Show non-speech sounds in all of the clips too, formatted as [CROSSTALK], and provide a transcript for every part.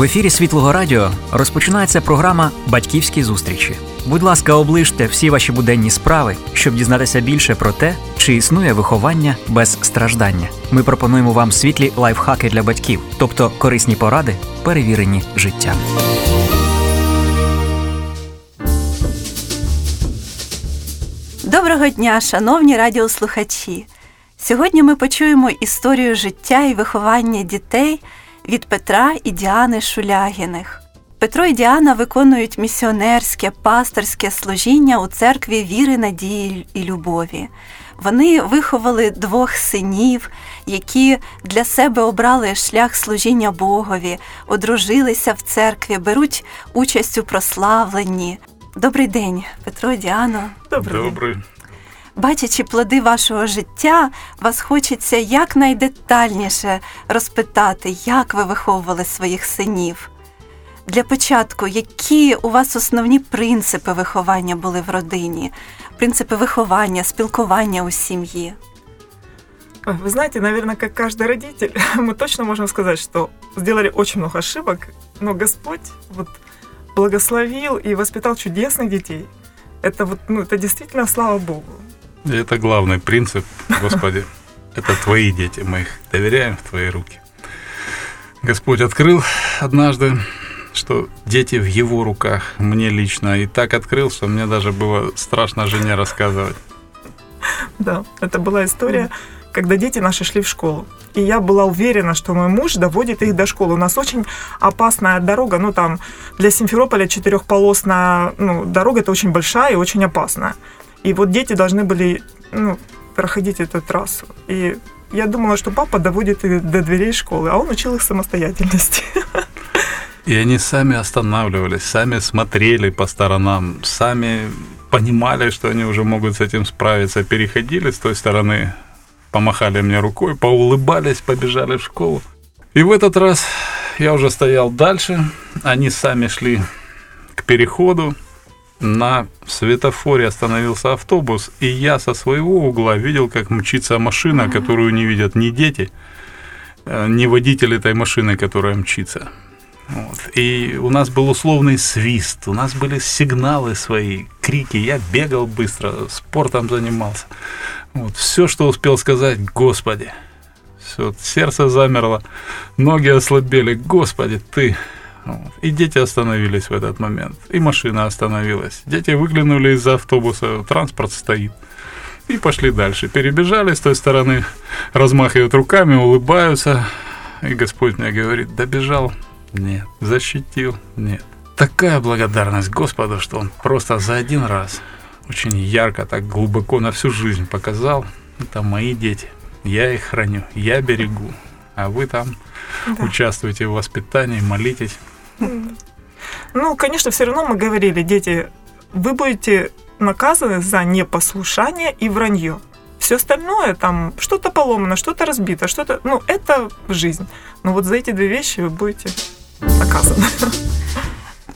В ефірі Світлого Радіо розпочинається програма Батьківські зустрічі. Будь ласка, оближте всі ваші буденні справи, щоб дізнатися більше про те, чи існує виховання без страждання. Ми пропонуємо вам світлі лайфхаки для батьків, тобто корисні поради, перевірені життям. Доброго дня, шановні радіослухачі! Сьогодні ми почуємо історію життя і виховання дітей від Петра і Діани Шулягіних. Петро і Діана виконують місіонерське, пасторське служіння у церкві віри, надії і любові. Вони виховали двох синів, які для себе обрали шлях служіння Богові, одружилися в церкві, беруть участь у прославленні. Добрий день, Петро, Діано. Добрий. Добрий Бачачи плоди вашого життя, вас хочеться якнайдетальніше розпитати, як ви виховували своїх синів. Для початку, які у вас основні принципи виховання були в родині, принципи виховання, спілкування у сім'ї? Ой, Вы знаете, наверное, как каждый родитель, [LAUGHS] мы точно можем сказать, что сделали очень много ошибок, но Господь вот благословил и воспитал чудесных детей. Это вот, ну, это действительно слава Богу. Это главный принцип, Господи. Это твои дети, мы их доверяем в твои руки. Господь открыл однажды, что дети в его руках, мне лично, и так открыл, что мне даже было страшно жене рассказывать. Да, это была история, когда дети наши шли в школу. И я была уверена, что мой муж доводит их до школы. У нас очень опасная дорога, ну там для Симферополя четырехполосная ну, дорога, это очень большая и очень опасная. И вот дети должны были ну, проходить эту трассу. И я думала, что папа доводит их до дверей школы, а он учил их самостоятельности. И они сами останавливались, сами смотрели по сторонам, сами понимали, что они уже могут с этим справиться, переходили с той стороны, помахали мне рукой, поулыбались, побежали в школу. И в этот раз я уже стоял дальше, они сами шли к переходу, на светофоре остановился автобус, и я со своего угла видел, как мчится машина, которую не видят ни дети, э, ни водитель этой машины, которая мчится. Вот. И у нас был условный свист, у нас были сигналы свои, крики. Я бегал быстро, спортом занимался. Вот. Все, что успел сказать, Господи. Все, сердце замерло, ноги ослабели. Господи, ты. Вот. И дети остановились в этот момент. И машина остановилась. Дети выглянули из-за автобуса, транспорт стоит. И пошли дальше. Перебежали с той стороны, размахивают руками, улыбаются. И Господь мне говорит, добежал? Нет. Защитил? Нет. Такая благодарность Господу, что Он просто за один раз очень ярко, так глубоко на всю жизнь показал. Это мои дети. Я их храню, я берегу. А вы там Да. участвуете в воспитании, молитесь. Ну, конечно, все равно мы говорили, дети, вы будете наказаны за непослушание и вранье. Все остальное, там, что-то поломано, что-то разбито, что-то... Ну, это жизнь. Но вот за эти две вещи вы будете наказаны.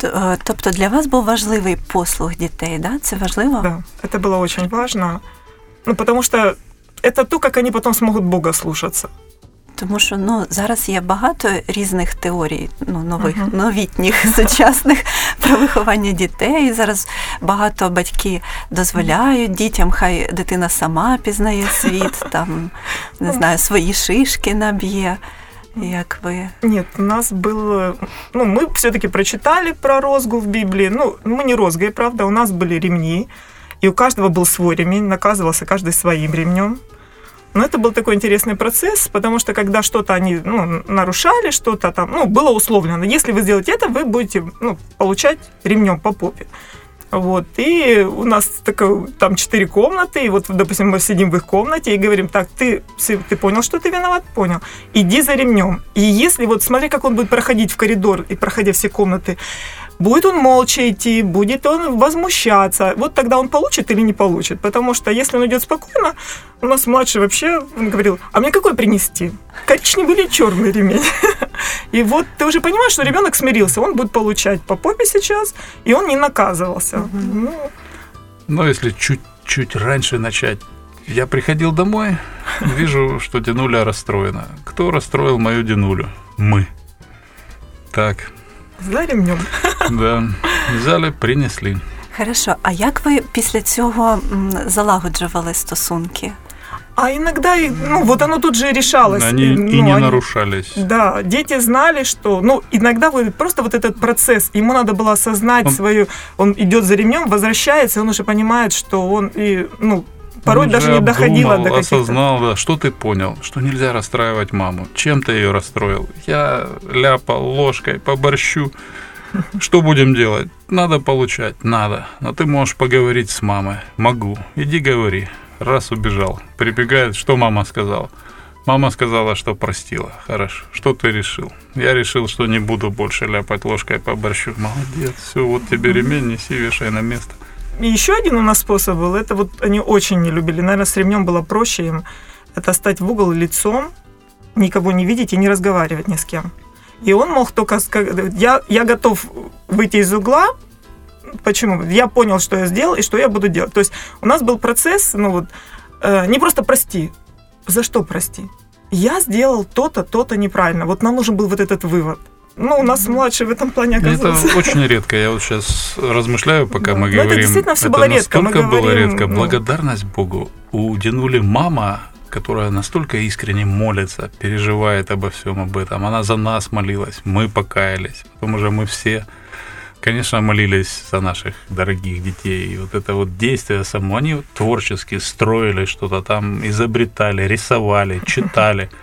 Е, Тобто для вас був важливий послуг дітей, да? Це важливо? Да, это было очень важно. Ну, потому что это то, как они потом смогут Бога слушаться. Тому що ну зараз є багато різних теорій, ну нових Мгм. новітніх [LAUGHS] сучасних про виховання дітей. Зараз багато батьки дозволяють дітям, хай дитина сама пізнає світ, там не знаю, свої шишки наб'є. Як ви Нет, у нас был... Ну, мы все-таки прочитали про розгу в Библии. Ну, мы не розгой, правда, у нас были ремни, и у каждого был свой ремень, наказывался каждый своим ремнем. Но это был такой интересный процесс, потому что когда что-то они ну, нарушали, что-то там, ну, было условлено. Если вы сделаете это, вы будете ну, получать ремнем по попе. Вот. И у нас такое, там четыре комнаты, и вот, допустим, мы сидим в их комнате и говорим, так, ты, ты понял, что ты виноват? Понял. Иди за ремнем. И если вот смотри, как он будет проходить в коридор и проходя все комнаты, будет он молча идти, будет он возмущаться, вот тогда он получит или не получит. Потому что если он идет спокойно, у нас младший вообще он говорил, а мне какой принести? Коричневый или черный ремень? [LAUGHS] И вот ты уже понимаешь, что ребенок смирился, он будет получать по попе сейчас, и он не наказывался. Ну, Но если чуть-чуть раньше начать, я приходил домой, [LAUGHS] вижу, что Динуля расстроена. Кто расстроил мою Динулю? Мы. Так, За ремнем. да. Взяли, принесли. Хорошо, а як ви після цього залагоджували стосунки? А иногда, и- ну, вот оно тут же и решалось. Они и ну, не они- нарушались. Да, дети знали, что, ну, иногда вы просто вот этот процесс, ему надо было осознать Он- свою, он идет за ремнем, возвращается, и он уже понимает, что он и, ну, порой даже же не доходило обдумал, до каких-то. осознал, да, что ты понял, что нельзя расстраивать маму. Чем ты ее расстроил? Я ляпал ложкой по борщу. Что будем делать? Надо получать, надо. Но ты можешь поговорить с мамой. Могу. Иди говори. Раз убежал. Прибегает, что мама сказала? Мама сказала, что простила. Хорошо. Что ты решил? Я решил, что не буду больше ляпать ложкой по борщу. Молодец. Все, вот тебе ремень, неси, вешай на место. И еще один у нас способ был, это вот они очень не любили, наверное, с ремнем было проще им, это стать в угол лицом, никого не видеть и не разговаривать ни с кем. И он мог только сказать, я, я готов выйти из угла, почему? Я понял, что я сделал и что я буду делать. То есть у нас был процесс, ну вот, э, не просто прости, за что прости? Я сделал то-то, то-то неправильно. Вот нам нужен был вот этот вывод. Ну, у нас младший в этом плане оказался. Это очень редко. Я вот сейчас размышляю, пока Да. мы Но это говорим. действительно всё было редко. Мы настолько было редко. ну. Благодарность Богу. У Динули мама, которая настолько искренне молится, переживает обо всем об этом. Она за нас молилась, мы покаялись. Потом уже мы все, конечно, молились за наших дорогих детей. И вот это вот действие само, они творчески строили что-то там, изобретали, рисовали, читали. [LAUGHS]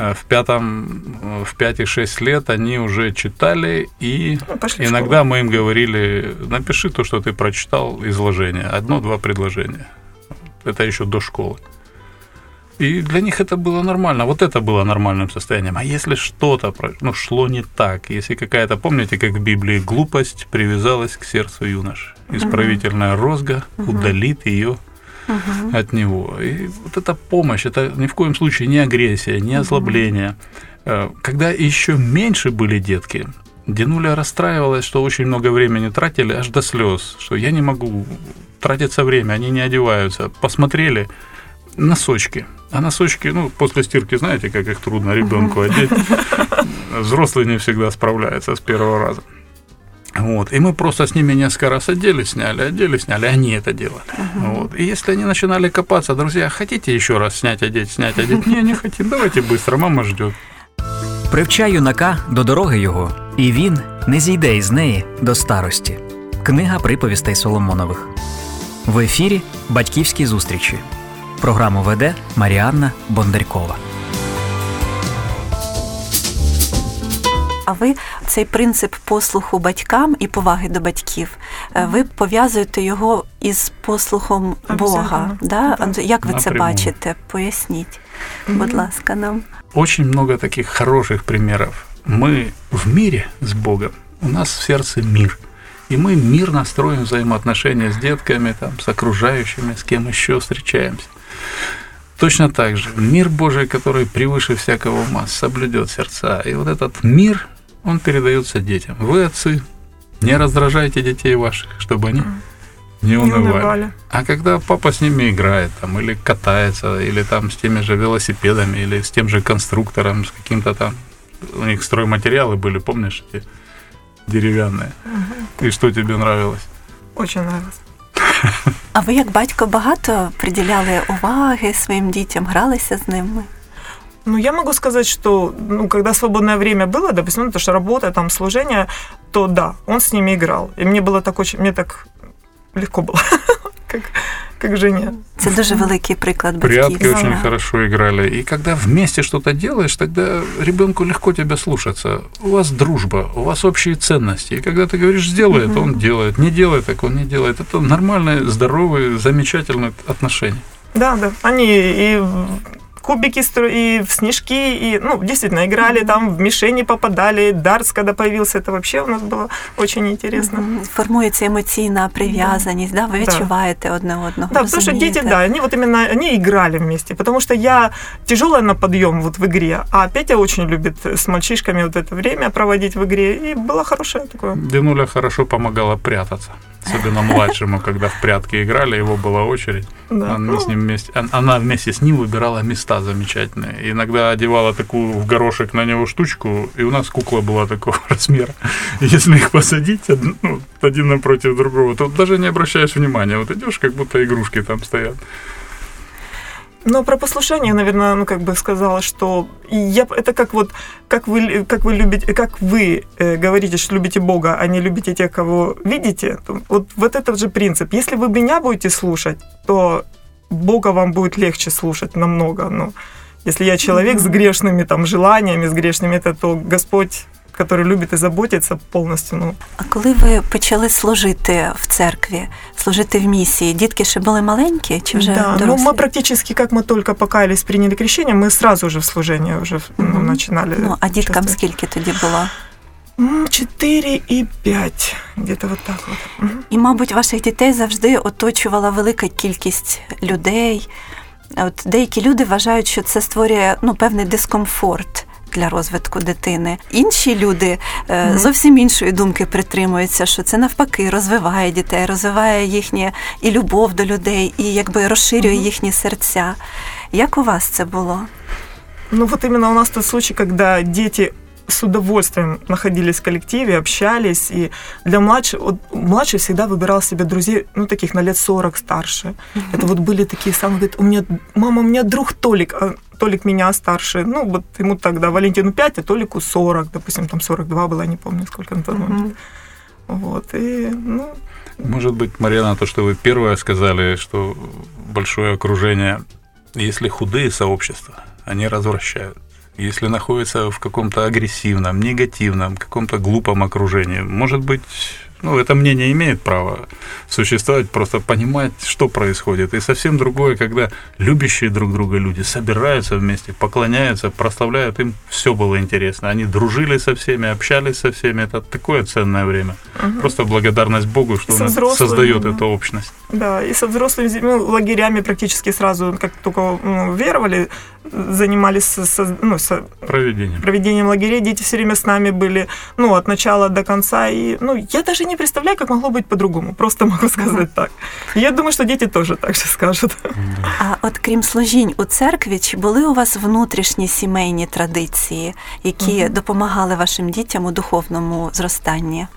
Э, В пятом, э, в 5-6 лет они уже читали и пошли Иногда мы им говорили, напиши то, что ты прочитал, изложение, одно-два предложения. Это еще до школы. И для них это было нормально. Вот это было нормальным состоянием. А если что-то ну, шло не так, если какая-то, помните, как в Библии, глупость привязалась к сердцу юноши, исправительная розга удалит ее от него. И вот эта помощь, это ни в коем случае не агрессия, не озлобление. Э, Когда еще меньше были детки, Динуля расстраивалась, что очень много времени тратили, аж до слез, что я не могу, тратится время, они не одеваются. Посмотрели, носочки. А носочки, ну, после стирки, знаете, как их трудно ребенку одеть. Взрослый не всегда справляется с первого раза. Вот. И мы просто с ними несколько раз одели, сняли, одели, сняли, они это делали. Вот. И если они начинали копаться, друзья, хотите еще раз снять, одеть, снять, одеть? Не, не хотим, давайте быстро, мама ждет. Привчай юнака до дороги його, і він не зійде із неї до старості. Книга приповістей Соломонових. В ефірі Батьківські зустрічі. Програму веде Маріанна Бондарькова. А ви цей принцип послуху батькам і поваги до батьків, е, ви пов'язуєте його із послухом Бога. Обов'язково. Да? Так. Ан- Як ви це Напряму. бачите? Поясніть, будь ласка, нам. Очень много таких хороших примеров. Мы в мире с Богом, у нас в сердце мир. И мы мирно строим взаимоотношения с детками, там, с окружающими, с кем еще встречаемся. Точно так же мир Божий, который превыше всякого ума, соблюдет сердца. И вот этот мир, он передается детям. Вы, отцы, не раздражайте детей ваших, чтобы они не Не унывали. унывали. А когда папа с ними играет, там, или катается, или там с теми же велосипедами, или с тем же конструктором, с каким-то там, у них стройматериалы были, помнишь, эти деревянные. И что тебе нравилось? Очень нравилось. А ви, як батько, багато приділяли уваги своїм дітям, гралися з ними? Ну, я могу сказать, что, ну, когда свободное время было, допустим, ну, то, что работа, там, служение, то да, он с ними играл. И мне было так очень, мне так легко было, [LAUGHS] как, как жене. Це дуже великий приклад Прятки батьківства. очень хорошо играли. И когда вместе что-то делаешь, тогда ребенку легко тебя слушаться. У вас дружба, у вас общие ценности. И когда ты говоришь, сделай это, он делает. Не делай так, он не делает. Это нормальные, здоровые, замечательные отношения. Да, да. Они и кубики, стро- и в снежки, и, ну, действительно, играли там, в мишени попадали, дартс, когда появился, это вообще у нас было очень интересно. Мгм. Формується емоційна прив'язаність, да? ви Да. відчуваєте одне одного. Да, потому что дети, розумієте? да, они вот именно, они играли вместе, потому что я тяжелая на подъем вот в игре, а Петя очень любит с мальчишками вот это время проводить в игре, и было хорошее такое. Динуля хорошо помогала прятаться. Особенно младшему, когда в прятки играли, его была очередь. Да. Он- мы Ну, с ним вместе, он- она вместе с ним выбирала места замечательные. И Иногда одевала такую в горошек на него штучку, и у нас кукла была такого [LAUGHS] размера. Если их посадить ну, один напротив другого, то даже не обращаешь внимания. Вот идешь, как будто игрушки там стоят. Но про послушание, наверное, ну как бы сказала, что я, это как вот, как вы, как вы любите, как вы э, говорите, что любите Бога, а не любите тех, кого видите. то вот, вот этот же принцип. Если вы меня будете слушать, то Бога вам будет легче слушать намного. Ну, если я человек с грешными там желаниями, с грешными, это то Господь, который любит и заботится полностью, ну, А коли ви почали служити в церкві, служити в місії, дітки ще були маленькі чи вже да, ну дорослі? мы практически, как мы только покаялись, приняли крещение, мы сразу же в служение уже ну, Мгм. начинали. Ну, а діткам участвовать. скільки тоді було? М, Четыре и пять, где-то вот так вот. І, мабуть, ваших дітей завжди оточувала велика кількість людей. От деякі люди вважають, що це створює ну, певний дискомфорт для розвитку дитини. Інші люди Мгм. зовсім іншої думки притримуються, що це навпаки розвиває дітей, розвиває їхнє і любов до людей, і якби розширює Мгм. їхні серця. Як у вас це було? Ну вот именно у нас тот случай, когда дети с удовольствием находились в коллективе, общались, и для младшего, вот младший всегда выбирал себе друзей, ну, таких на лет 40 старше. Это вот были такие самые, говорит, у меня, мама, у меня друг Толик, а Толик меня старше, ну, вот ему тогда Валентину 5, а Толику 40, допустим, там 42 было, я не помню, сколько на тот момент. Вот, и, ну, Может быть, Марьяна, то, что вы первое сказали, что большое окружение, если худые сообщества, они развращают. Если находятся в каком-то агрессивном, негативном, каком-то глупом окружении, может быть, ну, это мнение имеет право существовать, просто понимать, что происходит. И совсем другое, когда любящие друг друга люди собираются вместе, поклоняются, прославляют, им все было интересно. Они дружили со всеми, общались со всеми. Это такое ценное время. мгм. Просто благодарность Богу, что Он создает да. эту общность. Да, и со взрослыми ну, лагерями практически сразу, как только ну, веровали, занимались со- со- ну, со Проведением. проведением лагерей, дети все время с нами были, ну, от начала до конца. И, ну, я даже не представляю, как могло быть по-другому. Просто могу сказать так. И я думаю, что дети тоже так же скажут. А от крім служінь у церкві, чи були у вас внутрішні сімейні традиції, які Мгм. допомагали вашим дітям у духовному зростанні?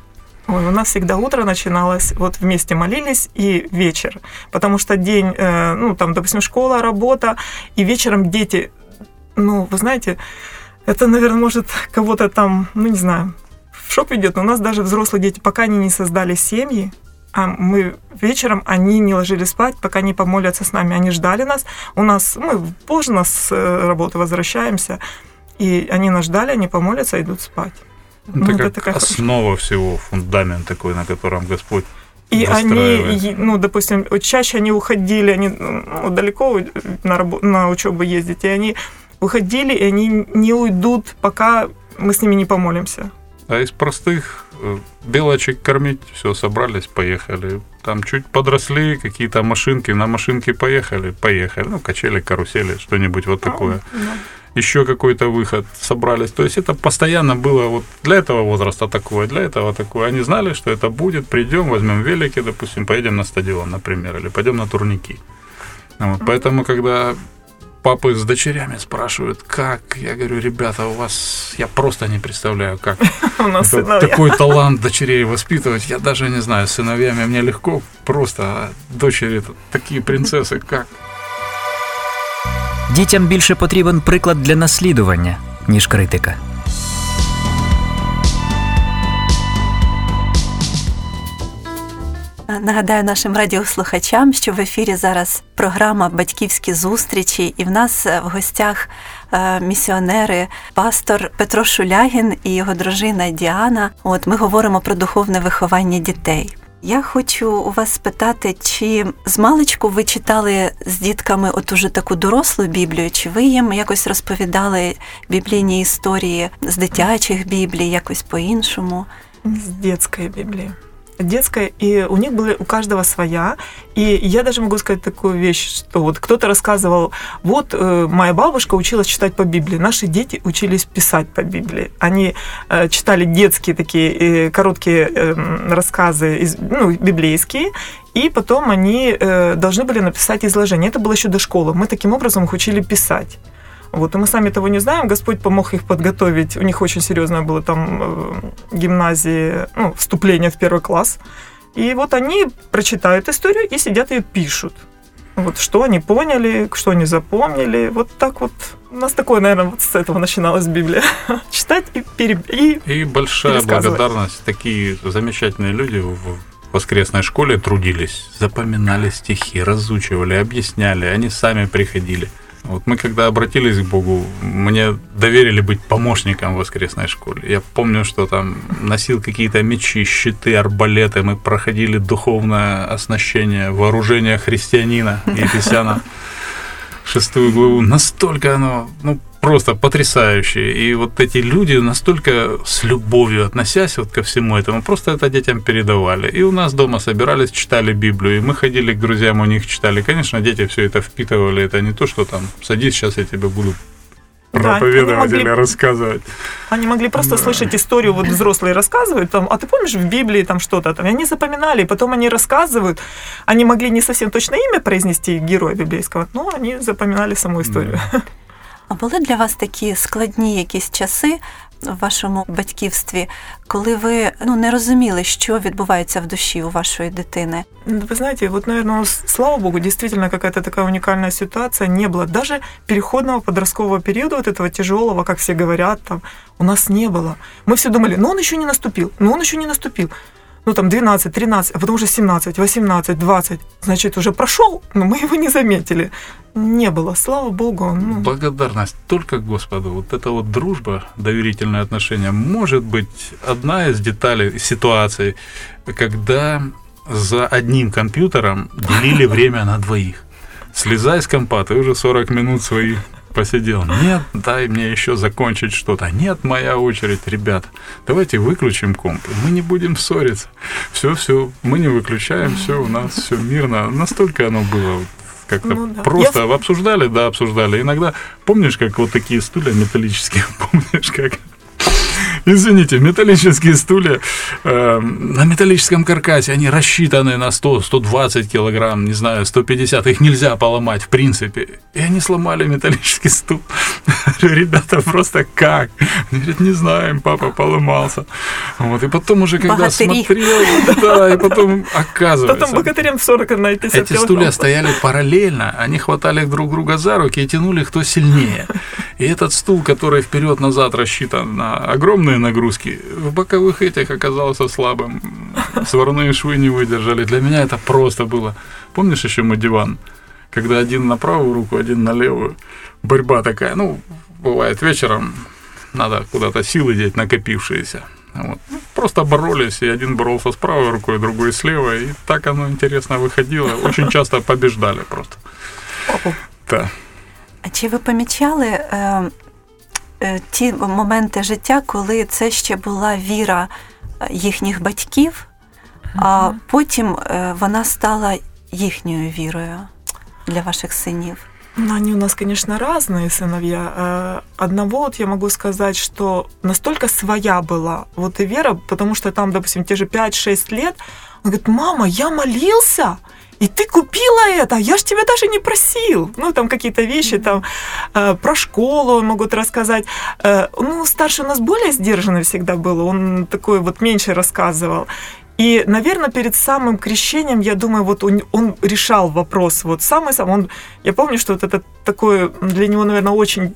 Ой, у нас всегда утро начиналось, вот вместе молились и вечер. Потому что день, э, ну, там, допустим, школа, работа, и вечером дети, ну, вы знаете, это, наверное, может кого-то там, ну, не знаю, ведет, но у нас даже взрослые дети, пока они не создали семьи, а мы вечером, они не ложились спать, пока не помолятся с нами. Они ждали нас. У нас, мы поздно с э, работы возвращаемся, и они нас ждали, они помолятся, идут спать. Это Ну, это как такая хорошая основа всего, фундамент такой, на котором Господь И они, ну, допустим, чаще они уходили, они ну, далеко на, рабо- на учебу ездить, и они уходили, и они не уйдут, пока мы с ними не помолимся. А из простых э, белочек кормить, все, собрались, поехали. Там чуть подросли, какие-то машинки, на машинке поехали, поехали. Ну, качели, карусели, что-нибудь вот такое. Да. Еще какой-то выход, собрались. То есть это постоянно было вот для этого возраста такое, для этого такое. Они знали, что это будет, придем, возьмем велики, допустим, поедем на стадион, например, или пойдем на турники. Вот, Поэтому, когда папы с дочерями спрашивают, как, я говорю, ребята, у вас, я просто не представляю, как [LAUGHS] У нас это сыновья. такой талант дочерей воспитывать, я даже не знаю, с сыновьями мне легко, просто а дочери это такие принцессы, как? Дітям більше потрібен приклад для наслідування, ніж критика. Нагадаю нашим радіослухачам, що в ефірі зараз програма Батьківські зустрічі, і в нас е, в гостях е, місіонери, пастор Петро Шулягін і його дружина Діана. От ми говоримо про духовне виховання дітей. Я хочу у вас спитати, чи з маличку ви читали з дітками от уже таку дорослу Біблію, чи ви їм якось розповідали біблійні історії з дитячих біблій, якось по-іншому? С детской Библии. Детская, и у них были у каждого своя. И я даже могу сказать такую вещь, что вот кто-то рассказывал, вот э, моя бабушка училась читать по Библии, наши дети учились писать по Библии. Они э, читали детские такие э, короткие э, рассказы, из, ну, библейские, и потом они э, должны были написать изложение. Это было еще до школы. Мы таким образом их учили писать. Вот, и мы сами того не знаем, Господь помог их подготовить. У них очень серьезное было там э, гимназии, ну, вступление в первый класс. И вот они прочитают историю и сидят и пишут. Вот что они поняли, что они запомнили. Вот так вот. У нас такое, наверное, вот с этого начиналась Библия. [LAUGHS] Читать и, пере... и И большая благодарность. Такие замечательные люди в воскресной школе трудились, запоминали стихи, разучивали, объясняли, они сами приходили. Вот мы когда обратились к Богу, мне доверили быть помощником в воскресной школе. Я помню, что там носил какие-то мечи, щиты, арбалеты. Мы проходили духовное оснащение, вооружение христианина Ефесяна. Шестую главу. Настолько оно, ну, просто потрясающие. И вот эти люди настолько с любовью относясь вот ко всему этому, просто это детям передавали. И у нас дома собирались, читали Библию, и мы ходили к друзьям, у них читали. Конечно, дети все это впитывали. Это не то, что там садись, сейчас я тебе буду проповедовать да, или рассказывать. Они могли просто да. слышать историю, вот взрослые рассказывают, там, а ты помнишь в Библии там что-то там, и они запоминали, потом они рассказывают. Они могли не совсем точно имя произнести героя библейского, но они запоминали саму историю. Да. А були для вас такі складні якісь часи в вашому батьківстві, коли ви ну не розуміли, що відбувається в душі у вашої дитини? Вы знаете, вот, наверное, слава богу, действительно какая-то такая уникальная ситуация не было. Даже переходного подросткового периода, вот этого тяжелого, как все говорят, там, у нас не было. Мы все думали, ну он еще не наступил, ну он еще не наступил ну там 12, 13, а потом уже 17, 18, 20, значит, уже прошел, но мы его не заметили. Не было, слава богу. Ну. Благодарность только Господу. Вот эта вот дружба, доверительное отношение, может быть одна из деталей ситуации, когда за одним компьютером делили [LAUGHS] время на двоих. Слезай с компа, ты уже 40 минут своих посидел. Нет, дай мне еще закончить что-то. Нет, моя очередь, ребят. Давайте выключим комп. Мы не будем ссориться. Все, все, мы не выключаем, все, у нас все мирно. Настолько оно было как-то ну, да. просто Я... обсуждали, да, обсуждали. Иногда, помнишь, как вот такие стулья металлические, [LAUGHS] помнишь, как Извините, металлические стулья э, на металлическом каркасе, они рассчитаны на 100-120 килограмм, не знаю, 150, их нельзя поломать в принципе. И они сломали металлический стул. [LAUGHS] Ребята, просто как? Они говорят, не знаем, папа поломался. Вот, и потом уже когда Богатыри. смотрел, да, и потом оказывается. Потом богатырем 40 на 50 Эти стулья стояли параллельно, они хватали друг друга за руки и тянули кто сильнее. И этот стул, который вперед-назад рассчитан на огромные нагрузки, в боковых этих оказался слабым. Сварные швы не выдержали. Для меня это просто было. Помнишь еще мой диван? Когда один на правую руку, один на левую. Борьба такая. Ну, бывает вечером надо куда-то силы деть накопившиеся. Вот. Просто боролись, и один боролся с правой рукой, другой с левой, и так оно интересно выходило. Очень часто побеждали просто. Да. А чи ви помічали е, е, ті моменти життя, коли це ще була віра їхніх батьків, а потім е, вона стала їхньою вірою для ваших синів? Ну, они у нас, конечно, разные сыновья. Э, одного вот я могу сказать, что настолько своя была вот и вера, потому что там, допустим, те же 5-6 лет, он говорит, мама, я молился, и ты купила это, я ж тебя даже не просил. Ну, там какие-то вещи, там, э, про школу могут рассказать. Э, ну, старший у нас более сдержанный всегда был, он такой вот меньше рассказывал. И, наверное, перед самым крещением, я думаю, вот он, он решал вопрос. Вот самый самый. Он, я помню, что вот это такой для него, наверное, очень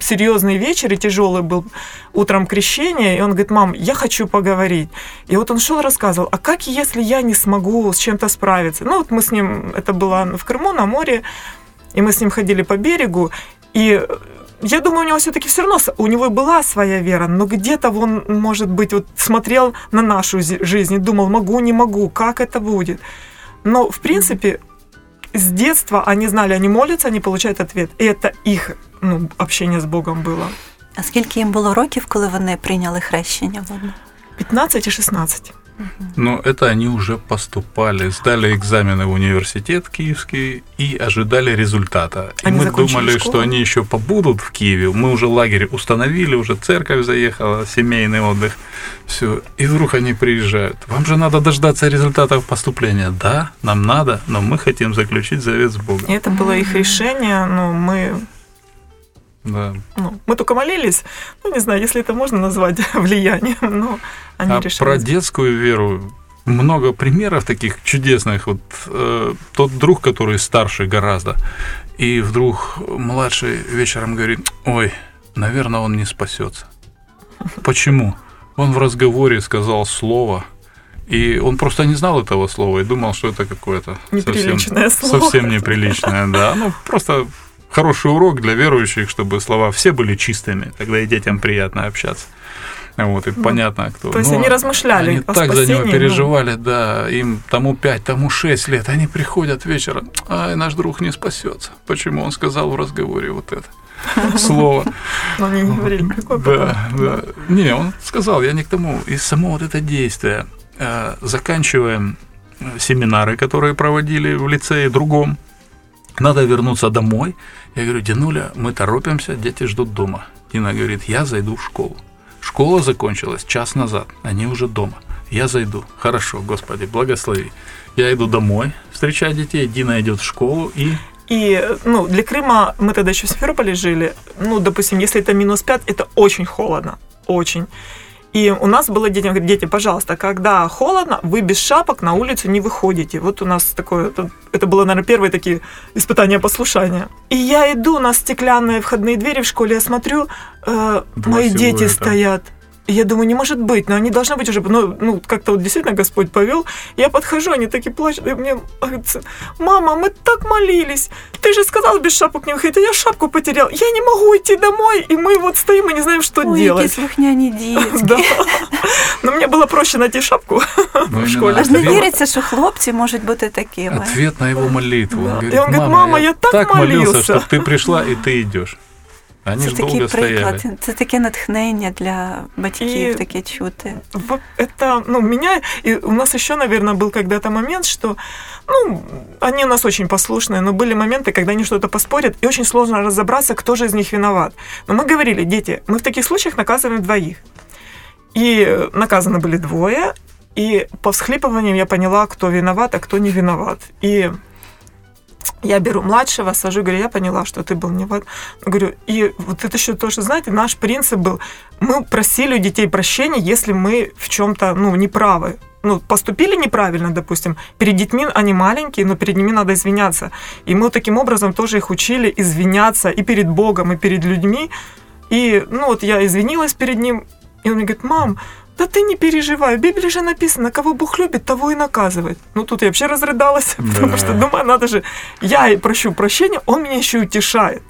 серьезный вечер и тяжелый был утром крещения. И он говорит, мам, я хочу поговорить. И вот он шел рассказывал, а как если я не смогу с чем-то справиться? Ну вот мы с ним, это было в Крыму на море, и мы с ним ходили по берегу, и я думаю, у него все-таки все равно у него была своя вера, но где-то он, может быть, вот смотрел на нашу жизнь и думал, могу, не могу, как это будет. Но, в принципе, с детства они знали, они молятся, они получают ответ. И это их ну, общение с Богом было. А скільки їм було років, коли вони прийняли хрещення? 15 і 16. Но это они уже поступали, сдали экзамены в университет киевский и ожидали результата. И Они мы закончили думали, школу? что они еще побудут в Киеве. Мы уже лагерь установили, уже церковь заехала, семейный отдых. Все. И вдруг они приезжают. Вам же надо дождаться результатов поступления. Да, нам надо, но мы хотим заключить завет с Богом. И это было их решение, ну, мы Да. Ну, мы только молились, ну, не знаю, если это можно назвать [LAUGHS] влиянием, но они а решили. про детскую веру много примеров таких чудесных. Вот э, тот друг, который старше гораздо, и вдруг младший вечером говорит, ой, наверное, он не спасется. [LAUGHS] Почему? Он в разговоре сказал слово, и он просто не знал этого слова и думал, что это какое-то совсем, слово. совсем неприличное, да. Ну, просто хороший урок для верующих, чтобы слова все были чистыми, тогда и детям приятно общаться. Вот, и понятно, кто. Ну, То есть Но они размышляли Они о так за него спасении, ну. переживали, да, им тому 5, тому 6 лет. Они приходят вечером, ай, наш друг не спасется. Почему он сказал в разговоре вот это [LAUGHS] слово? Но не какой потом. Да, да. Не, он сказал, я не к тому. И само вот это действие. Э, Заканчиваем э, семинары, которые проводили в лицее другом. Надо вернуться домой. Я говорю, Динуля, мы торопимся, дети ждут дома. Дина говорит, я зайду в школу. Школа закончилась час назад, они уже дома. Я зайду. Хорошо, Господи, благослови. Я иду домой, встречать детей, Дина идет в школу и И, ну, для Крыма мы тогда еще в Симферополе жили. Ну, допустим, если это минус 5, это очень холодно. Очень. И у нас было детям, говорит, дети, пожалуйста, когда холодно, вы без шапок на улицу не выходите. Вот у нас такое, это, это было, наверное, первые такие испытания послушания. И я иду, у нас стеклянные входные двери в школе, я смотрю, э, Два мои дети силуэта. стоят. И я думаю, не может быть, но они должны быть уже, ну, ну как-то вот действительно Господь повел. Я подхожу, они такие плачут, и мне говорят, мама, мы так молились, ты же сказал без шапок не выходить, а я шапку потерял, я не могу идти домой, и мы вот стоим и не знаем, что Ой, делать. які слухняні [LAUGHS] дітки. Да. Но мне было проще найти шапку [LAUGHS] Ну, в школе. Аж не Ответ- віриться, що хлопці можуть бути такими. Ответ на его молитву. Он говорит, И он говорит, мама, «Мама, я так молился, молился». чтобы ты пришла и ты идешь. Они Це ж такий долго приклад, стояли. це таке натхнення для батьків, І- таке чути. Вот Это, ну, меня, и у нас еще, наверное, был когда-то момент, что, ну, они у нас очень послушные, но были моменты, когда они что-то поспорят, и очень сложно разобраться, кто же из них виноват. Но мы говорили, дети, мы в таких случаях наказываем двоих. И наказаны были двое, и по всхлипываниям я поняла, кто виноват, а кто не виноват. И я беру младшего, сажу, говорю, я поняла, что ты был не вот. Говорю, и вот это еще тоже, знаете, наш принцип был, мы просили у детей прощения, если мы в чем-то, ну, неправы. Ну, поступили неправильно, допустим, перед детьми они маленькие, но перед ними надо извиняться. И мы таким образом тоже их учили извиняться и перед Богом, и перед людьми. И, ну, вот я извинилась перед ним, и он мне говорит, мам, да ты не переживай, в Библии же написано, кого Бог любит, того и наказывает. Ну, тут я вообще разрыдалась, [LAUGHS] потому Да. что думаю, надо же, я и прощу прощения, он меня еще и утешает.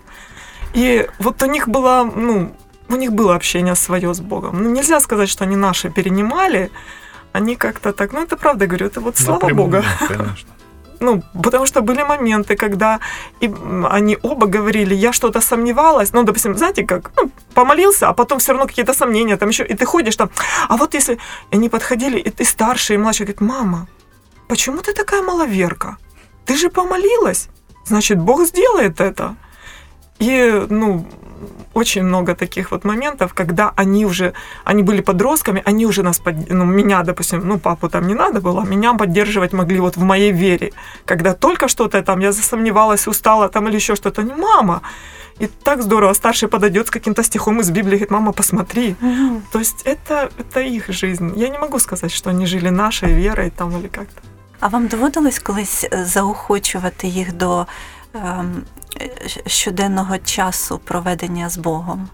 И вот у них было, ну, у них было общение свое с Богом. Ну, нельзя сказать, что они наши перенимали, они как-то так, ну, это правда, говорю, это вот слава Напрямую, Богу. конечно. [LAUGHS] Ну, потому что были моменты, когда и они оба говорили, я что-то сомневалась. Ну, допустим, знаете, как, ну, помолился, а потом все равно какие-то сомнения, там еще, и ты ходишь там. А вот если они подходили, и ты старший, и младший, говорит, мама, почему ты такая маловерка? Ты же помолилась, значит, Бог сделает это. И, ну, очень много таких вот моментов, когда они уже, они были подростками, они уже нас, под- ну, меня, допустим, ну, папу там не надо было, а меня поддерживать могли вот в моей вере. Когда только что-то там, я засомневалась, устала там или еще что-то, не мама. И так здорово, старший подойдет с каким-то стихом из Библии, говорит, мама, посмотри. Мгм. То есть это, это их жизнь. Я не могу сказать, что они жили нашей верой там или как-то. А вам доводилось колись е, заохочувати їх до щоденного часу проведення з Богом?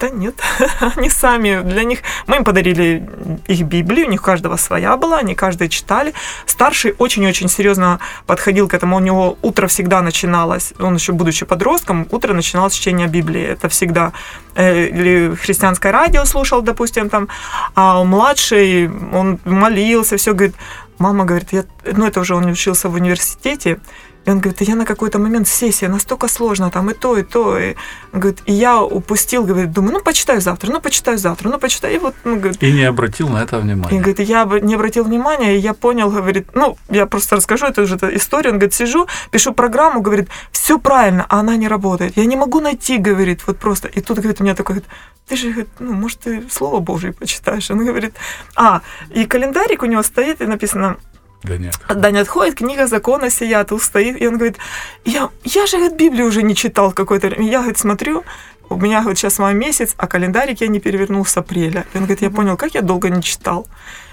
Да нет, [LAUGHS] они сами, для них, мы им подарили их Библию, у них у каждого своя была, они каждый читали. Старший очень-очень серьезно подходил к этому, у него утро всегда начиналось, он еще будучи подростком, утро начиналось с чтения Библии, это всегда или христианское радио слушал, допустим, там, а младший, он молился, все, говорит, мама говорит, я, ну это уже он учился в университете, И он говорит, я на какой-то момент сессия, настолько сложно, там и то, и то. И, он говорит, и я упустил, говорит, думаю, ну, почитаю завтра, ну, почитаю завтра, ну, почитаю. И вот, ну, говорит, И не обратил на это внимания. и говорит, я не обратил внимания, и я понял, говорит, ну, я просто расскажу эту же историю. Он говорит, сижу, пишу программу, говорит, все правильно, а она не работает. Я не могу найти, говорит, вот просто. И тут, говорит, у меня такой, говорит, ты же, говорит, ну, может, ты Слово Божие почитаешь. Он говорит, а, и календарик у него стоит, и написано, Да нет. да не отходит, книга закона сия, тут стоит. И он говорит, я, я же, говорит, Библию уже не читал какое-то время. Я, говорит, смотрю, у меня, говорит, сейчас мой месяц, а календарик я не перевернул с апреля. И он говорит, я понял, как я долго не читал.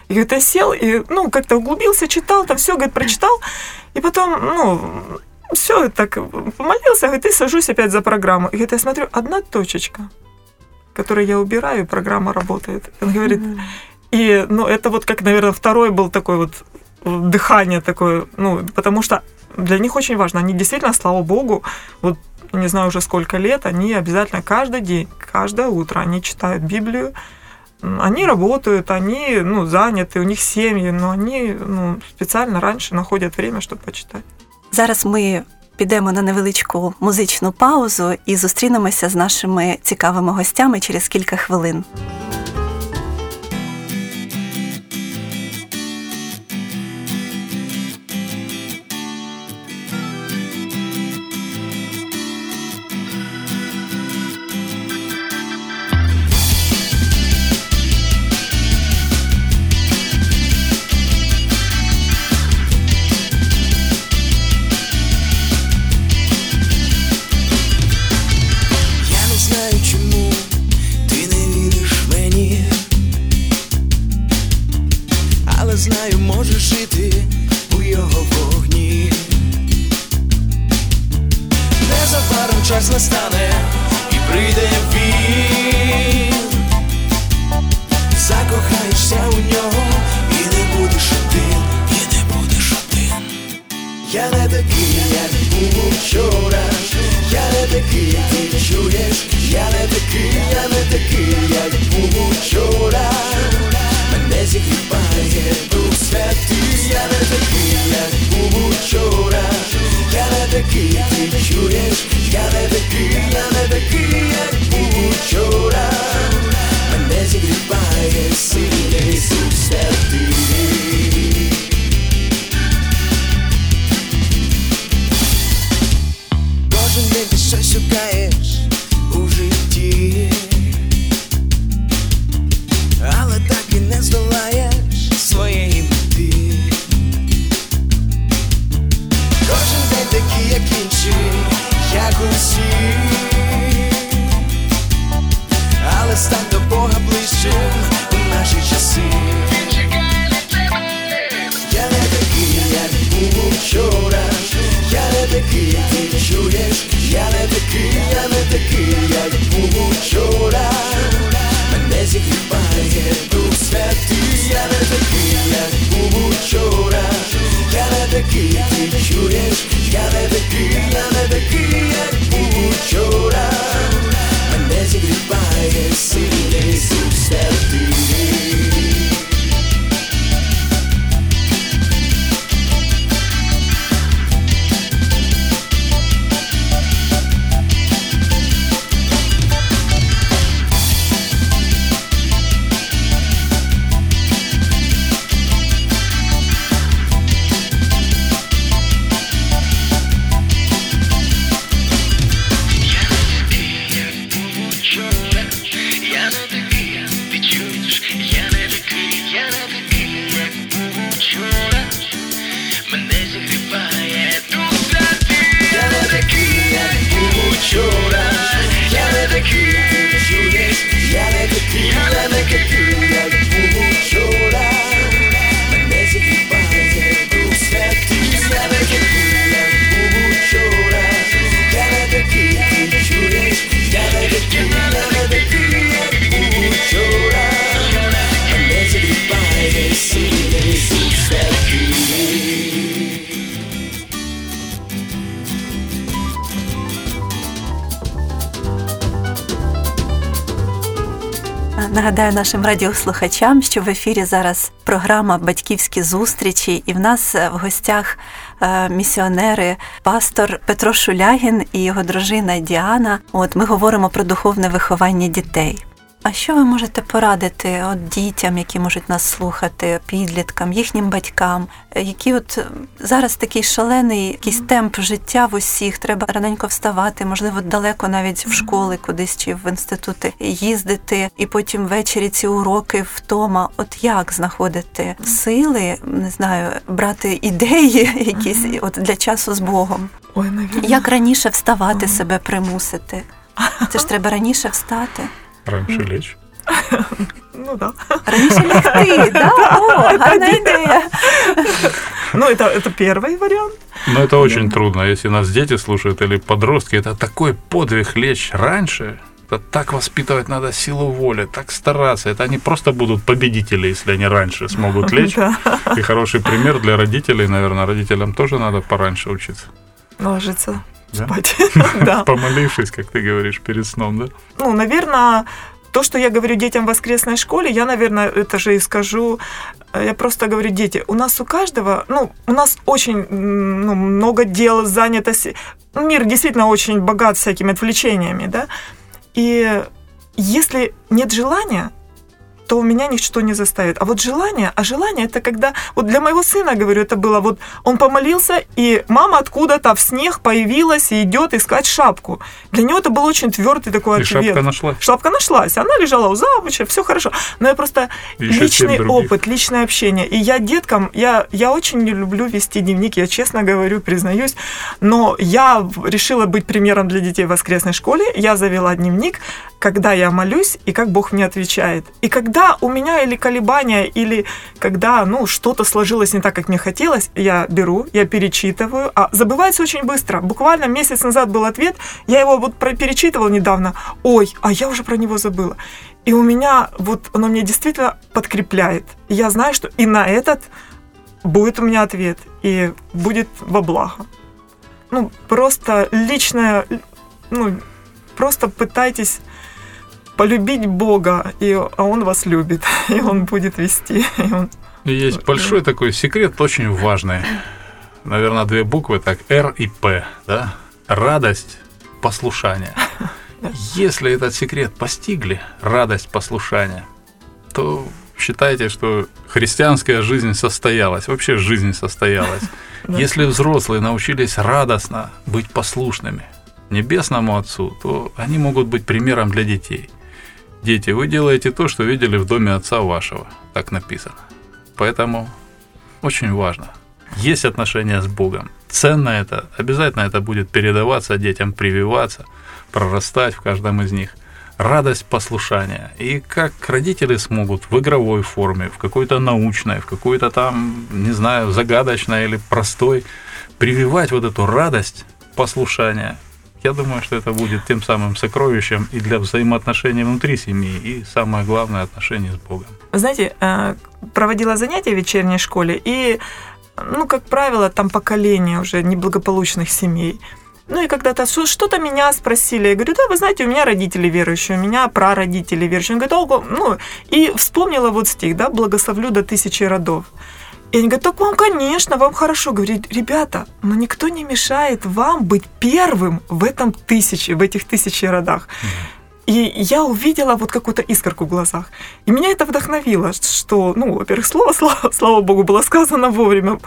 И говорит, я сел и, ну, как-то углубился, читал, там все, говорит, прочитал. И потом, ну, все, так помолился, говорит, и сажусь опять за программу. И говорит, я смотрю, одна точечка, которую я убираю, и программа работает. Он говорит, и, ну, это вот как, наверное, второй был такой вот дыхание такое, ну, потому что для них очень важно. Они действительно, слава богу, вот не знаю уже сколько лет, они обязательно каждый день, каждое утро они читают Библию, М, они работают, они ну, заняты, у них семьи, но они ну, специально раньше находят время, чтобы почитать. Зараз ми підемо на невеличку музичну паузу і зустрінемося з нашими цікавими гостями через кілька хвилин. Нашим радіослухачам, що в ефірі зараз програма Батьківські зустрічі, і в нас в гостях е, місіонери, пастор Петро Шулягін і його дружина Діана. От ми говоримо про духовне виховання дітей. А що ви можете порадити от дітям, які можуть нас слухати, підліткам, їхнім батькам, які от зараз такий шалений якийсь темп життя в усіх, треба раненько вставати, можливо, далеко навіть в школи кудись чи в інститути їздити, і потім ввечері ці уроки втома. От як знаходити сили, не знаю, брати ідеї [LAUGHS] якісь от для часу з Богом? Ой, наверное. Як раніше вставати себе примусити? Це ж треба раніше встати. Раньше лечь. [LAUGHS] Ну да. Раніше лягти, [LAUGHS] да? О, гарна ідея. Ну, это, это первый вариант. Но это очень трудно, если нас дети слушают или подростки. Это такой подвиг лечь раньше. Это так воспитывать надо силу воли, так стараться. Это они просто будут победители, если они раньше смогут лечь. [LAUGHS] Да. И хороший пример для родителей, наверное, родителям тоже надо пораньше учиться. Ложиться? Спать. [LAUGHS] Да. Помолившись, как ты говоришь, перед сном, да? Ну, наверное, то, что я говорю детям в воскресной школе, я, наверное, это же и скажу. Э, Я просто говорю, дети, у нас у каждого, ну, у нас очень ну, много дел, занятости. Мир действительно очень богат всякими отвлечениями, да. И если нет желания, то меня ничто не заставит. А вот желание, а желание это когда, вот для моего сына, говорю, это было, вот он помолился, и мама откуда-то в снег появилась и идет искать шапку. Для него это был очень твердый такой И ответ. шапка нашлась. Шапка нашлась, она лежала у завуча, все хорошо. Но я просто Еще личный опыт, личное общение. И я деткам, я, я очень не люблю вести дневник, я честно говорю, признаюсь. Но я решила быть примером для детей в воскресной школе. Я завела дневник, когда я молюсь и как Бог мне отвечает. И когда у меня или колебания, или когда, ну, что-то сложилось не так, как мне хотелось, я беру, я перечитываю. А забывается очень быстро. Буквально месяц назад был ответ, я его вот перечитывала недавно. Ой, а я уже про него забыла. И у меня, вот оно мне действительно подкрепляет. Я знаю, что и на этот будет у меня ответ, и будет во благо. Ну, просто личное, ну, просто пытайтесь полюбить Бога, и, а Он вас любит, [LAUGHS] и Он будет вести. И он... Есть большой такой секрет, очень важный. Наверное, две буквы, так, Р и П, да? Радость, послушание. [LAUGHS] Если этот секрет постигли, радость, послушание, то считайте, что христианская жизнь состоялась, вообще жизнь состоялась. [LAUGHS] Если взрослые научились радостно быть послушными Небесному Отцу, то они могут быть примером для детей. Дети, вы делаете то, что видели в доме Отца вашего, так написано. Поэтому очень важно. Есть отношения с Богом. Ценно это. Обязательно это будет передаваться детям, прививаться, прорастать в каждом из них. Радость послушания. И как родители смогут в игровой форме, в какой-то научной, в какой-то там, не знаю, загадочной или простой, прививать вот эту радость послушания. Я думаю, что это будет тем самым сокровищем и для взаимоотношений внутри семьи, и самое главное отношений с Богом. Знаете, э, проводила занятия в вечерней школе, и, ну, как правило, там поколение уже неблагополучных семей. Ну и когда-то что- что-то меня спросили, я говорю, да, вы знаете, у меня родители верующие, у меня прародители верующие. Он говорит, ну, и вспомнила вот стих, да, благословлю до тысячи родов. И они говорят, так вам, конечно, вам хорошо. Говорит, ребята, но никто не мешает вам быть первым в этом тысяче, в этих тысячи родах. И я увидела вот какую-то искорку в глазах. И меня это вдохновило, что, ну, во-первых, слово, [LAUGHS] слава, слава богу, было сказано вовремя.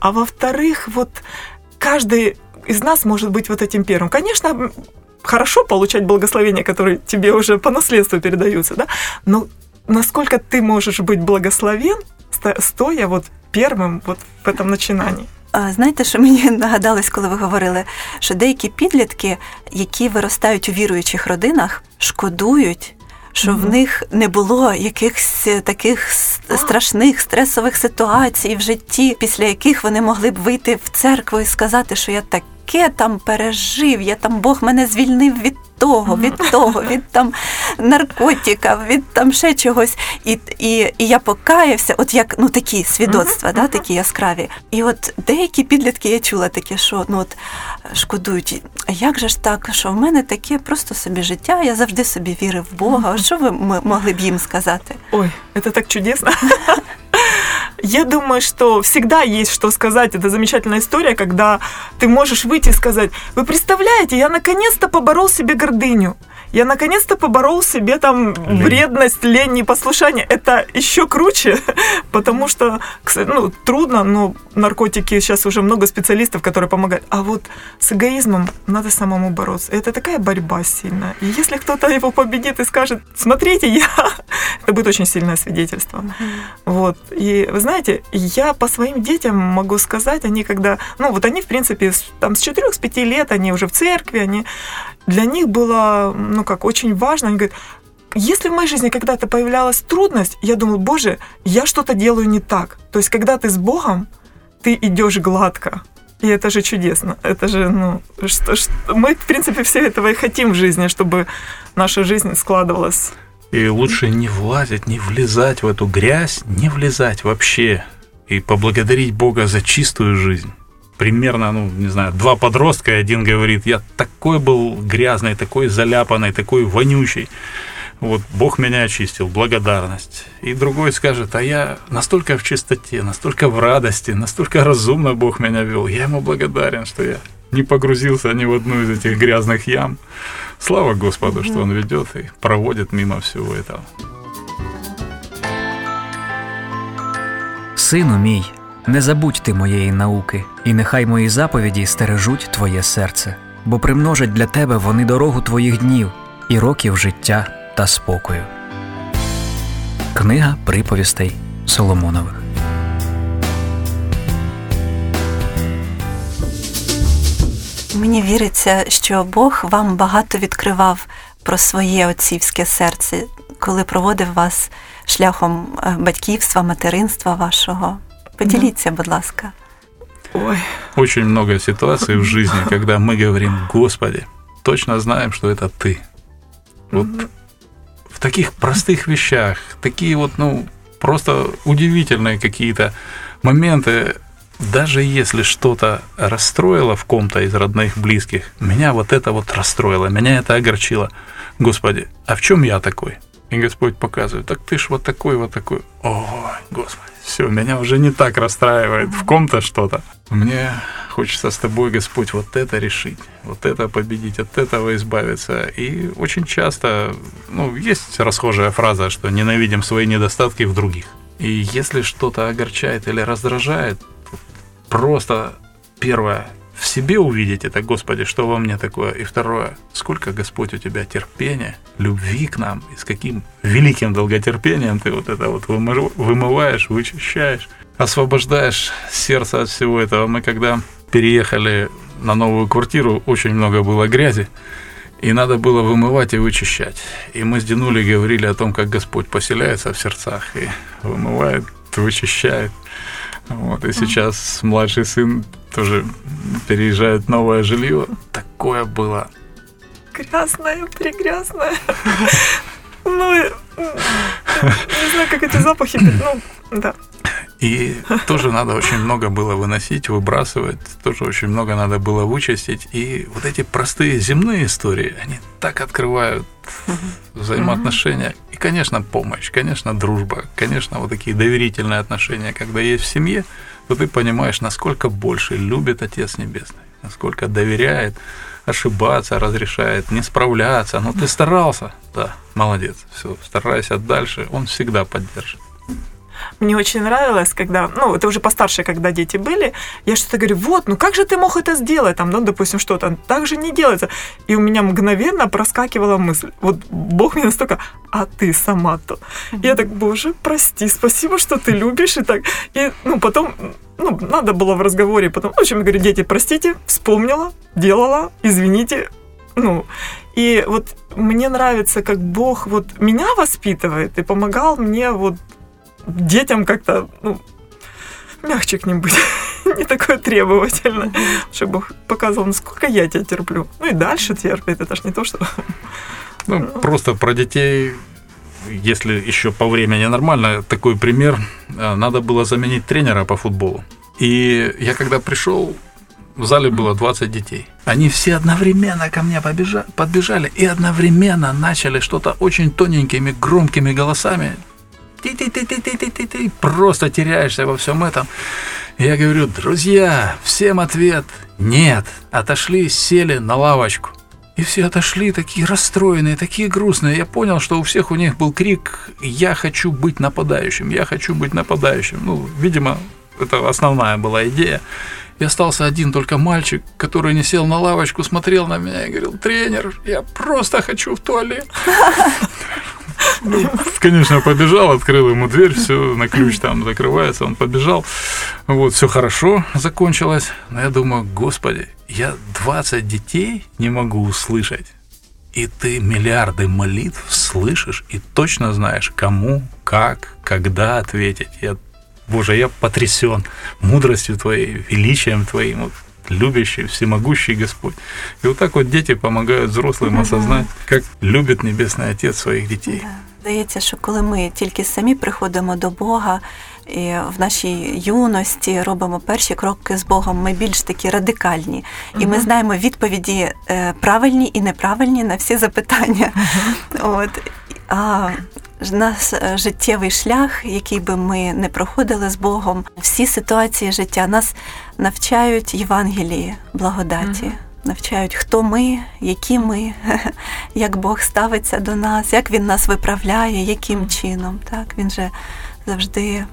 А во-вторых, вот каждый из нас может быть вот этим первым. Конечно, хорошо получать благословения, которые тебе уже по наследству передаются, да, но насколько ты можешь быть благословен, стоя вот первым вот в этом начинании. Знаєте, що мені [LAUGHS] нагадалось, коли ви говорили, що деякі підлітки, які виростають у віруючих родинах, шкодують, що в них не було якихось таких страшних стресових ситуацій в житті, після яких вони могли б вийти в церкву і сказати, що я таке там пережив, я там Бог мене звільнив від того, від того, від там наркотика, від там ще чогось. І і, і я покаявся, от як ну такі свідоцтва, да, такі яскраві. І от деякі підлітки я чула таке, що ну от шкодують, а як же ж так, що в мене таке просто собі життя, я завжди собі вірив в Бога. Що ви могли б їм сказати? Ой, це так чудесно. [LAUGHS] Я думаю, что всегда есть что сказать. Это замечательная история, когда ты можешь выйти и сказать, вы представляете, я наконец-то поборол себе гордыню я наконец-то поборол себе там лень. вредность, лень, непослушание. Это еще круче, [LAUGHS] потому что ну, трудно, но наркотики сейчас уже много специалистов, которые помогают. А вот с эгоизмом надо самому бороться. Это такая борьба сильная. И если кто-то его победит и скажет, смотрите, я... [LAUGHS] Это будет очень сильное свидетельство. Вот. И вы знаете, я по своим детям могу сказать, они когда... Ну, вот они, в принципе, там с 4-5 лет, они уже в церкви, они для них было, ну как, очень важно. Они говорят, если в моей жизни когда-то появлялась трудность, я думал, боже, я что-то делаю не так. То есть, когда ты с Богом, ты идешь гладко. И это же чудесно. Это же, ну, что, что, мы, в принципе, все этого и хотим в жизни, чтобы наша жизнь складывалась. И лучше не влазить, не влезать в эту грязь, не влезать вообще. И поблагодарить Бога за чистую жизнь примерно, ну, не знаю, два подростка, и один говорит, я такой был грязный, такой заляпанный, такой вонючий. Вот Бог меня очистил, благодарность. И другой скажет, а я настолько в чистоте, настолько в радости, настолько разумно Бог меня вел. Я ему благодарен, что я не погрузился ни в одну из этих грязных ям. Слава Господу, что Он ведет и проводит мимо всего этого. Сыну мій, Не забудь ти моєї науки, і нехай мої заповіді стережуть твоє серце, бо примножать для тебе вони дорогу твоїх днів і років життя та спокою. Книга приповістей Соломонових. Мені віриться, що Бог вам багато відкривав про своє отцівське серце, коли проводив вас шляхом е, батьківства, материнства вашого. Поделиться, будь ласка. Ой. Очень много ситуаций в жизни, [LAUGHS] когда мы говорим, Господи, точно знаем, что это Ты. Вот в таких простых вещах, такие вот, ну, просто удивительные какие-то моменты, даже если что-то расстроило в ком-то из родных, близких, меня вот это вот расстроило, меня это огорчило. Господи, а в чем я такой? И Господь показывает, так ты ж вот такой, вот такой. Ой, Господи все, меня уже не так расстраивает в ком-то что-то. Мне хочется с тобой, Господь, вот это решить, вот это победить, от этого избавиться. И очень часто, ну, есть расхожая фраза, что ненавидим свои недостатки в других. И если что-то огорчает или раздражает, просто первое, в себе увидеть это, Господи, что во мне такое. И второе, сколько, Господь, у тебя терпения, любви к нам, и с каким великим долготерпением ты вот это вот вымываешь, вычищаешь, освобождаешь сердце от всего этого. Мы когда переехали на новую квартиру, очень много было грязи, и надо было вымывать и вычищать. И мы с Динулей говорили о том, как Господь поселяется в сердцах и вымывает, вычищает. Вот, и сейчас младший сын тоже переезжает новое жилье. Такое было. Грязное, пригрязное. Ну, не знаю, как эти запахи, ну, да. И тоже надо очень много было выносить, выбрасывать, тоже очень много надо было вычистить. И вот эти простые земные истории, они так открывают взаимоотношения. И, конечно, помощь, конечно, дружба, конечно, вот такие доверительные отношения, когда есть в семье, то ты понимаешь, насколько больше любит Отец Небесный, насколько доверяет, ошибаться разрешает, не справляться. Но ты старался, да, молодец, все, старайся дальше, он всегда поддержит. Мне очень нравилось, когда, ну, это уже постарше, когда дети были, я что-то говорю, вот, ну как же ты мог это сделать, там, ну, допустим, что-то, так же не делается. И у меня мгновенно проскакивала мысль, вот Бог мне настолько, а ты сама-то. Я так, боже, прости, спасибо, что ты любишь, и так. И, ну, потом, ну, надо было в разговоре потом, в общем, я говорю, дети, простите, вспомнила, делала, извините, ну, и вот мне нравится, как Бог вот меня воспитывает и помогал мне вот детям как-то, ну, мягче к ним быть. [LAUGHS] не такое требовательное, чтобы Бог показывал, насколько я тебя терплю. Ну и дальше терпит, это ж не то, что... Ну, просто про детей, если еще по времени нормально, такой пример, э, надо было заменить тренера по футболу. И я когда пришел, в зале было 20 детей. Они все одновременно ко мне побежали, подбежали и одновременно начали что-то очень тоненькими, громкими голосами. Ты-ты-ты-ты-ты-ты-ты, просто теряешься во всем этом. Я говорю, друзья, всем ответ нет. Отошли, сели на лавочку. И все отошли такие расстроенные, такие грустные. Я понял, что у всех у них был крик «Я хочу быть нападающим! Я хочу быть нападающим!» Ну, видимо, это основная была идея. И остался один только мальчик, который не сел на лавочку, смотрел на меня и говорил, тренер, я просто хочу в туалет. Ну, конечно, побежал, открыл ему дверь, все на ключ там закрывается, он побежал. Вот, все хорошо закончилось. Но я думаю, господи, я 20 детей не могу услышать. И ты миллиарды молитв слышишь и точно знаешь, кому, как, когда ответить. Я, Боже, я потрясен мудростью Твоей, величием Твоим. Вот любящий, всемогущий Господь. И вот так вот дети помогают взрослым осознать, как любит Небесний Отець своїх дітей. Здається, що коли ми тільки самі приходимо до Бога і в нашій юності робимо перші кроки з Богом, ми більш такі радикальні, і ми знаємо відповіді е, правильні і неправильні на всі запитання. От. А наш е, життєвий шлях, який би ми не проходили з Богом, всі ситуації життя нас навчають Євангелії, благодаті. Навчають, хто ми, які ми, [LAUGHS] як Бог ставиться до нас, як Він нас виправляє, яким чином. Так Він же завжди,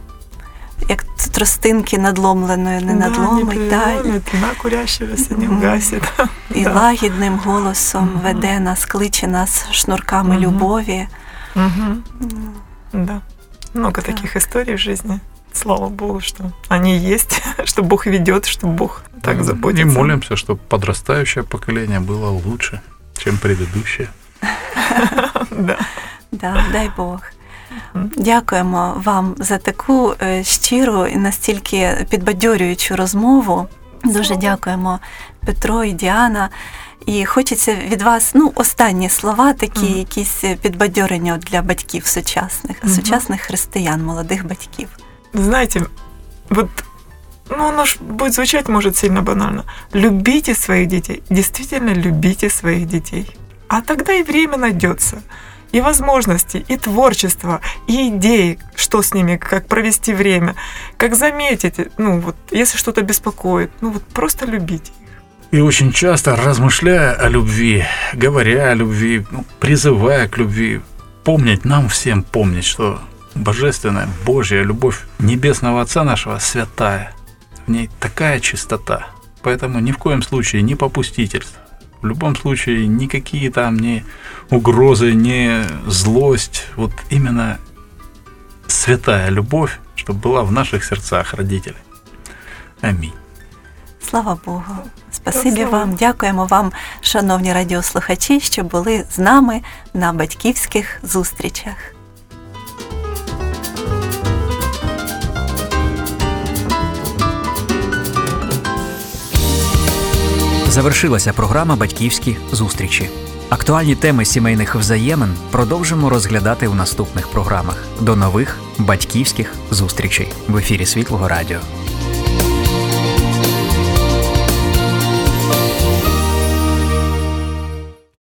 як тростинки надломленої, не надломить, да, да, не вгасит. і Да. лагідним голосом веде нас, кличе нас шнурками любові. Мгм. Да. Много таких историй в жизни. Слава Богу, что они есть, [LAUGHS] что Бог ведет, что Бог так И заботится. молимся, чтобы подрастающее поколение было лучше, чем предыдущее. [LAUGHS] Да. Да, дай Бог. Дякуємо вам за таку е, щиру і настільки підбадьорюючу розмову. Дуже дякуємо Петро і Діана. І хочеться від вас ну, останні слова, такі Мгм. якісь підбадьорення от для батьків сучасних, Мгм. сучасних християн, молодих батьків. Знаете, вот ну, оно ж будет звучать, может, сильно банально. Любите своих детей. Действительно любите своих детей. А тогда и время найдется. И возможности, и творчество, и идеи, что с ними, как провести время, как заметить, ну вот, если что-то беспокоит, ну вот просто любите их. И очень часто, размышляя о любви, говоря о любви, ну, призывая к любви, помнить, нам всем помнить, что божественная, Божья любовь Небесного Отца нашего святая. В ней такая чистота. Поэтому ни в коем случае не попустительство. В любом случае никакие там ни угрозы, ни злость. Вот именно святая любовь, чтобы была в наших сердцах родителей. Аминь. Слава Богу. Спасибі вам, дякуємо вам, шановні радіослухачі, що були з нами на батьківських зустрічах. Завершилася програма Батьківські зустрічі. Актуальні теми сімейних взаємин продовжимо розглядати у наступних програмах. До нових батьківських зустрічей в ефірі Світлого Радіо.